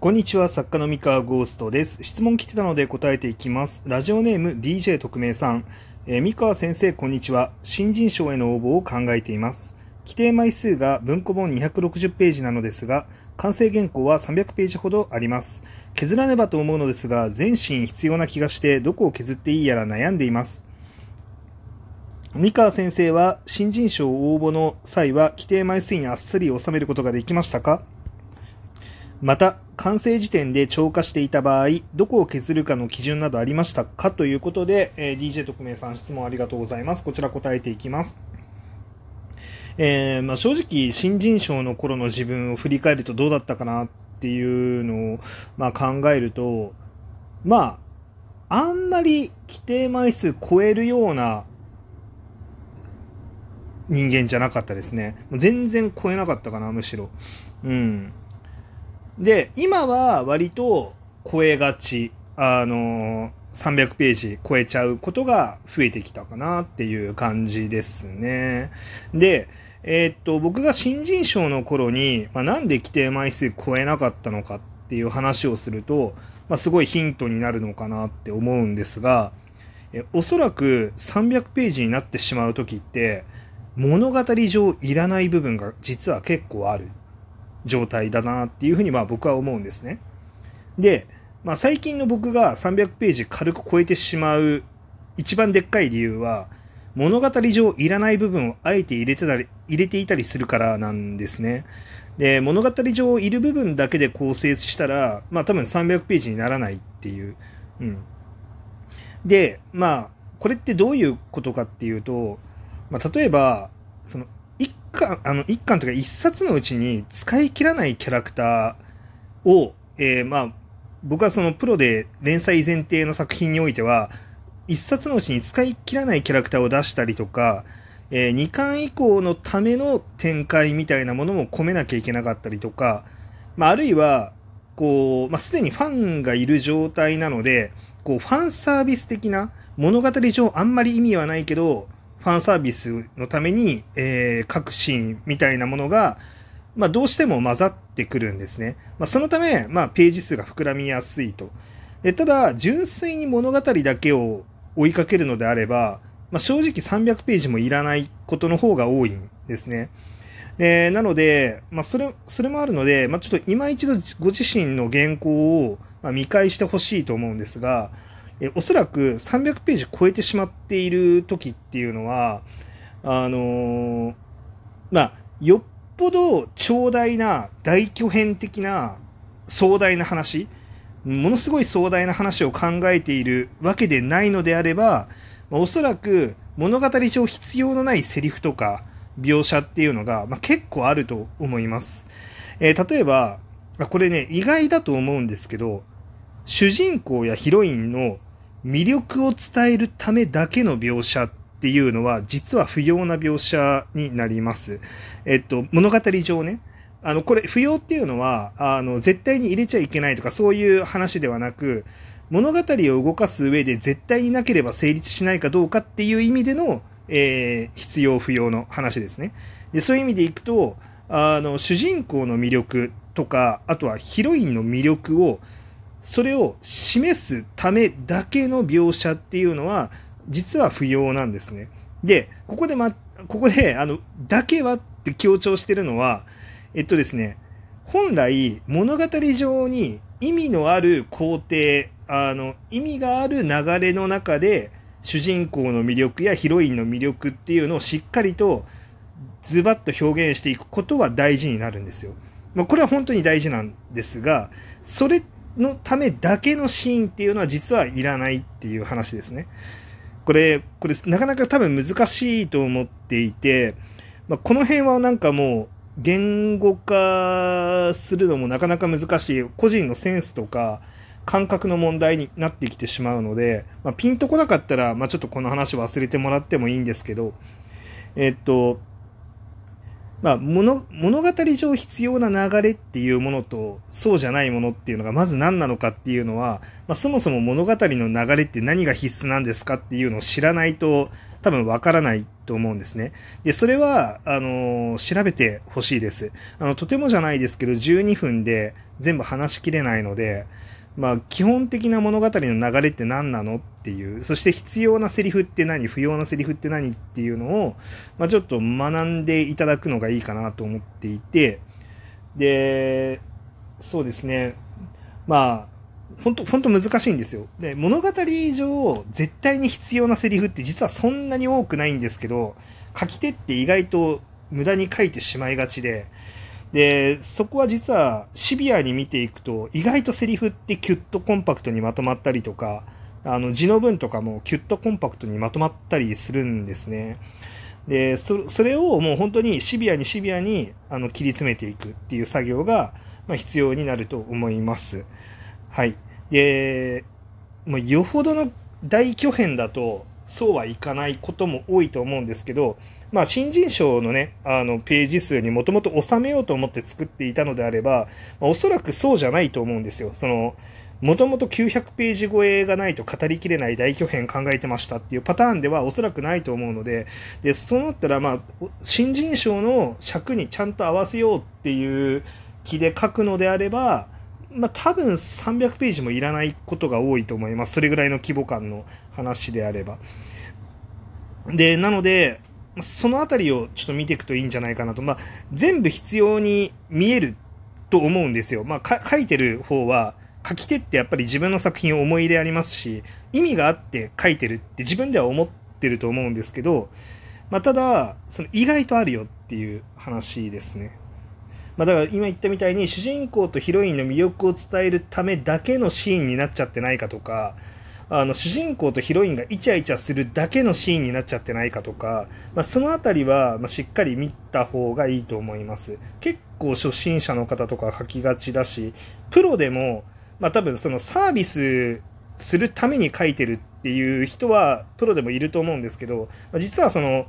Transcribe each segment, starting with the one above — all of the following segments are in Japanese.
こんにちは、作家の三河ゴーストです。質問来てたので答えていきます。ラジオネーム DJ 特命さん。えー三河先生、こんにちは。新人賞への応募を考えています。規定枚数が文庫本260ページなのですが、完成原稿は300ページほどあります。削らねばと思うのですが、全身必要な気がして、どこを削っていいやら悩んでいます。三河先生は新人賞応募の際は規定枚数にあっさり収めることができましたか？また、完成時点で超過していた場合、どこを削るかの基準などありましたか？ということで、えー DJ 特命さん質問ありがとうございます。こちら答えていきます。えーまあ、正直、新人賞の頃の自分を振り返るとどうだったかなっていうのを、まあ、考えると、まあ、あんまり規定枚数超えるような人間じゃなかったですね。全然超えなかったかな、むしろ。うん。で、今は割と超えがち。あの、300ページ超えちゃうことが増えてきたかなっていう感じですね。で、えーっと、僕が新人賞の頃に、まあ、なんで規定枚数超えなかったのかっていう話をすると、まあ、すごいヒントになるのかなって思うんですが、えおそらく300ページになってしまう時って、物語上いらない部分が実は結構ある状態だなっていうふうにまあ僕は思うんですね。で、まあ、最近の僕が300ページ軽く超えてしまう一番でっかい理由は、物語上いらない部分をあえて入れてたり入れていたりするからなんですね。で、物語上いる部分だけで構成したら、まあ多分300ページにならないっていう。うん。で、まあ、これってどういうことかっていうと、まあ、例えば、その、一巻、あの、一巻というか一冊のうちに使い切らないキャラクター。を、えーまあ、僕はそのプロで連載前提の作品においては、一冊のうちに使い切らないキャラクターを出したりとか、えー二巻以降のための展開みたいなものも込めなきゃいけなかったりとか、まあ、あるいは、こう、まあ、すでにファンがいる状態なので、こう、ファンサービス的な、物語上あんまり意味はないけど、ファンサービスのために、えー各シーンみたいなものが、まあ、どうしても混ざってくるんですね。まあ、そのため、まあ、ページ数が膨らみやすいと。でただ、純粋に物語だけを追いかけるのであれば、まあ、正直300ページもいらないことの方が多いんですね。でなので、まあ、それ、それもあるので、まあ、ちょっと今一度ご自身の原稿をま見返してほしいと思うんですが、えおそらく300ページ超えてしまっている時っていうのは、あのーまあ、よっぽど長大な大巨編的な壮大な話、ものすごい壮大な話を考えているわけでないのであれば、おそらく物語上必要のないセリフとか描写っていうのが、まあ、結構あると思います。えー例えば、これね、意外だと思うんですけど、主人公やヒロインの魅力を伝えるためだけの描写っていうのは、実は不要な描写になります。えっと、物語上ね。あの、これ、不要っていうのは、あの、絶対に入れちゃいけないとか、そういう話ではなく、物語を動かす上で絶対になければ成立しないかどうかっていう意味での、えー必要不要の話ですね。で、そういう意味でいくと、あの、主人公の魅力とか、あとはヒロインの魅力を、それを示すためだけの描写っていうのは、実は不要なんですね。で、ここでま、ここで、あの、だけはって強調してるのは、えっとですね、本来物語上に意味のある工程、あの、意味がある流れの中で、主人公の魅力やヒロインの魅力っていうのをしっかりとズバッと表現していくことは大事になるんですよ。まあ、これは本当に大事なんですが、それってのためだけのシーンっていうのは実はいらないっていう話ですね。これ、これなかなか多分難しいと思っていて、まあ、この辺はなんかもう言語化するのもなかなか難しい個人のセンスとか感覚の問題になってきてしまうので、まあ、ピンとこなかったら、まあ、ちょっとこの話忘れてもらってもいいんですけど、えっと、まあ、物物語上必要な流れっていうものとそうじゃないものっていうのがまず何なのかっていうのは、まあ、そもそも物語の流れって何が必須なんですかっていうのを知らないと多分わからないと思うんですね。で、それは、あの調べてほしいです。あの、とてもじゃないですけど、12分で全部話しきれないので、まあ、基本的な物語の流れって何なのっていう、そして必要なセリフって何、不要なセリフって何っていうのを、まあ、ちょっと学んでいただくのがいいかなと思っていて、で、そうですね、まあ、本当、本当難しいんですよ。で、物語上、絶対に必要なセリフって実はそんなに多くないんですけど、書き手って意外と無駄に書いてしまいがちで、で、そこは実はシビアに見ていくと、意外とセリフってキュッとコンパクトにまとまったりとか、あの字の文とかもキュッとコンパクトにまとまったりするんですね。で、そそれをもう本当にシビアにシビアにあの切り詰めていくっていう作業が、まあ、必要になると思います。はい。で、もうよほどの大巨編だと、そうはいかないことも多いと思うんですけど、まあ、新人賞のね、あの、ページ数にもともと収めようと思って作っていたのであれば、まあ、おそらくそうじゃないと思うんですよ。その、もともと900ページ超えがないと語りきれない大巨編考えてましたっていうパターンではおそらくないと思うので、で、そうなったら、まあ、新人賞の尺にちゃんと合わせようっていう気で書くのであれば、まあ、多分300ページもいらないことが多いと思います。それぐらいの規模感の話であれば。で、なので、そのあたりをちょっと見ていくといいんじゃないかなと。まあ、全部必要に見えると思うんですよ。まあ、書いてる方は、書き手ってやっぱり自分の作品を思い入れありますし、意味があって書いてるって自分では思ってると思うんですけど、まあ、ただ、その意外とあるよっていう話ですね。まあ、だから今言ったみたいに主人公とヒロインの魅力を伝えるためだけのシーンになっちゃってないかとか、あの主人公とヒロインがイチャイチャするだけのシーンになっちゃってないかとか、まあ、そのあたりは、まあ、しっかり見た方がいいと思います。結構初心者の方とか書きがちだし、プロでも、まあ、多分そのサービスするために書いてるっていう人はプロでもいると思うんですけど、まあ、実はその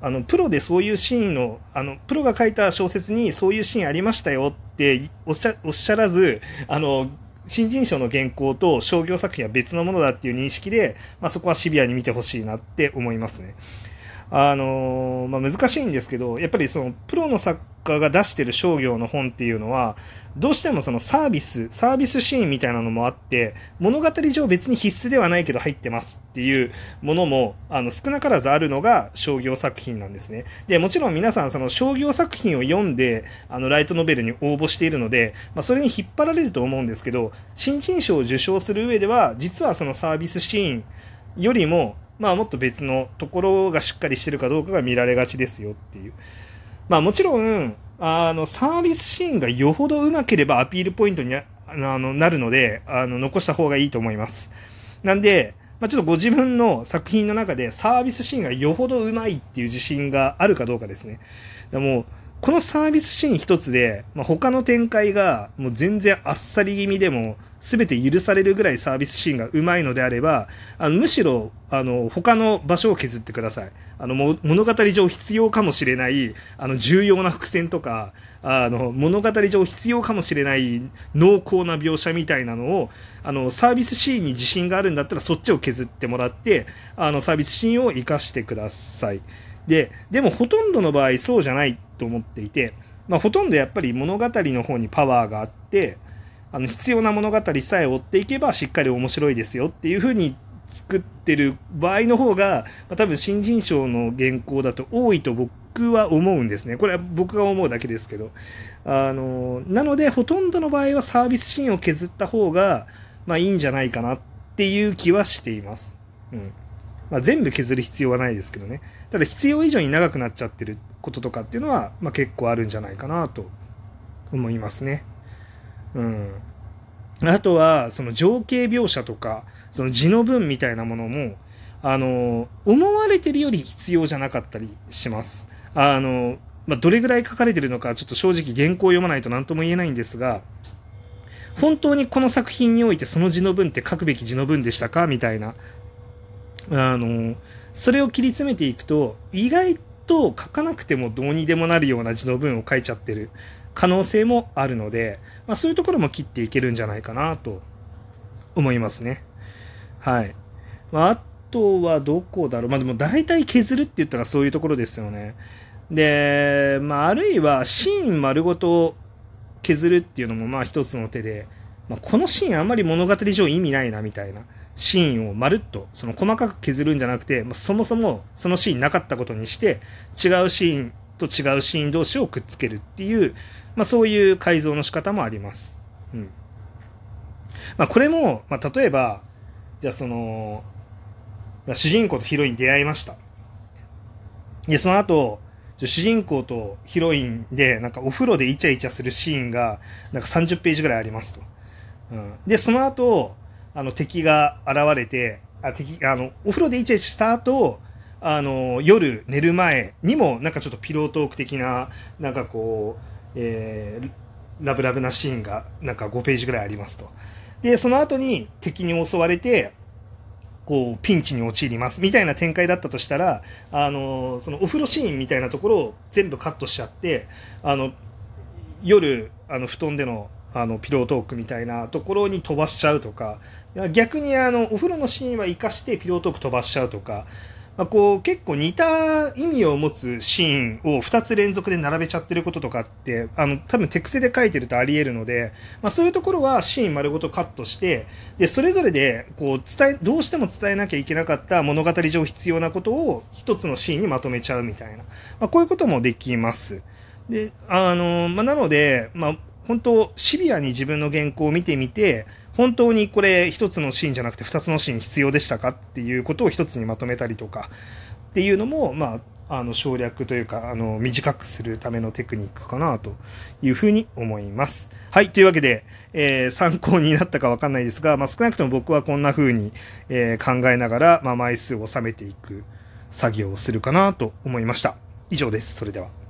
あのプロでそういうシーンのあのプロが書いた小説にそういうシーンありましたよっておっしゃおっしゃらずあの新人賞の原稿と商業作品は別のものだっていう認識で、まあ、そこはシビアに見てほしいなって思いますね。あのまあ、難しいんですけど、やっぱりそのプロの作家が出してる商業の本っていうのは、どうしてもそのサービス、サービスシーンみたいなのもあって、物語上別に必須ではないけど入ってますっていうものも、あの、少なからずあるのが商業作品なんですね。で、もちろん皆さんその商業作品を読んで、あの、ライトノベルに応募しているので、まあ、それに引っ張られると思うんですけど、新人賞を受賞する上では、実はそのサービスシーンよりも、まあもっと別のところがしっかりしてるかどうかが見られがちですよっていう。まあもちろん、あの、サービスシーンがよほど上手ければアピールポイントにあのなるので、あの、残した方がいいと思います。なんで、まあ、ちょっとご自分の作品の中でサービスシーンがよほど上手いっていう自信があるかどうかですね。でもこのサービスシーン一つで、まあ、他の展開がもう全然あっさり気味でも全て許されるぐらいサービスシーンがうまいのであれば、あのむしろ、あの、他の場所を削ってください。あの、物語上必要かもしれない、あの、重要な伏線とか、あの、物語上必要かもしれない濃厚な描写みたいなのを、あの、サービスシーンに自信があるんだったらそっちを削ってもらって、あの、サービスシーンを活かしてください。で、でもほとんどの場合そうじゃないと思っていて、まあ、ほとんどやっぱり物語の方にパワーがあって、あの必要な物語さえ追っていけばしっかり面白いですよっていう風に作ってる場合の方が、まあ、多分新人賞の原稿だと多いと僕は思うんですね。これは僕が思うだけですけど。あの、なのでほとんどの場合はサービスシーンを削った方が、まあいいんじゃないかなっていう気はしています。うん。まあ、全部削る必要はないですけどね。ただ必要以上に長くなっちゃってることとかっていうのは、まあ、結構あるんじゃないかなと思いますね。うん。あとは、その情景描写とか、その字の文みたいなものも、あの、思われてるより必要じゃなかったりします。あの、まあ、どれぐらい書かれてるのか、ちょっと正直原稿を読まないと何とも言えないんですが、本当にこの作品においてその字の文って書くべき字の文でしたか？みたいな。あの、それを切り詰めていくと、意外と書かなくてもどうにでもなるような字の文を書いちゃってる可能性もあるので、まあ、そういうところも切っていけるんじゃないかなと思いますね。はい。まあ、あとはどこだろう。まあでも大体削るって言ったらそういうところですよね。で、まああるいはシーン丸ごと削るっていうのもまあ一つの手で、まあ、このシーンあんまり物語上意味ないなみたいなシーンをまるっとその細かく削るんじゃなくて、まあ、そもそもそのシーンなかったことにして違うシーンと違うシーン同士をくっつけるっていう、まあ、そういう改造の仕方もあります。うんまあ、これも、まあ、例えばじゃあその、まあ、主人公とヒロイン出会いました。で、その後、主人公とヒロインで、なんかお風呂でイチャイチャするシーンが、なんか30ページぐらいありますと。うん、で、その後、あの敵が現れて、あ敵あのお風呂でイチャイチャした後、あの夜寝る前にもなんかちょっとピロートーク的ななんかこう、えー、ラブラブなシーンがなんか5ページぐらいありますと。で、その後に敵に襲われて、こう、ピンチに陥りますみたいな展開だったとしたら、あの、そのお風呂シーンみたいなところを全部カットしちゃって、あの、夜、あの、布団でのあのピロートークみたいなところに飛ばしちゃうとか。逆にあのお風呂のシーンは生かしてピロートーク飛ばしちゃうとか、まあ、こう結構似た意味を持つシーンを2つ連続で並べちゃってることとかってあの多分テクスで書いてるとありえるので、まあ、そういうところはシーン丸ごとカットして。でそれぞれでこう伝えどうしても伝えなきゃいけなかった物語上必要なことを1つのシーンにまとめちゃうみたいな、まあ、こういうこともできます。であのまあ、なので、まあ本当、シビアに自分の原稿を見てみて、本当にこれ一つのシーンじゃなくて二つのシーン必要でしたかっていうことを一つにまとめたりとかっていうのも、まあ、あの省略というかあの短くするためのテクニックかなというふうに思います。はい。というわけで、えー、参考になったかわかんないですが、まあ、少なくとも僕はこんなふうに、えー、考えながら、まあ、枚数を収めていく作業をするかなと思いました。以上です。それでは。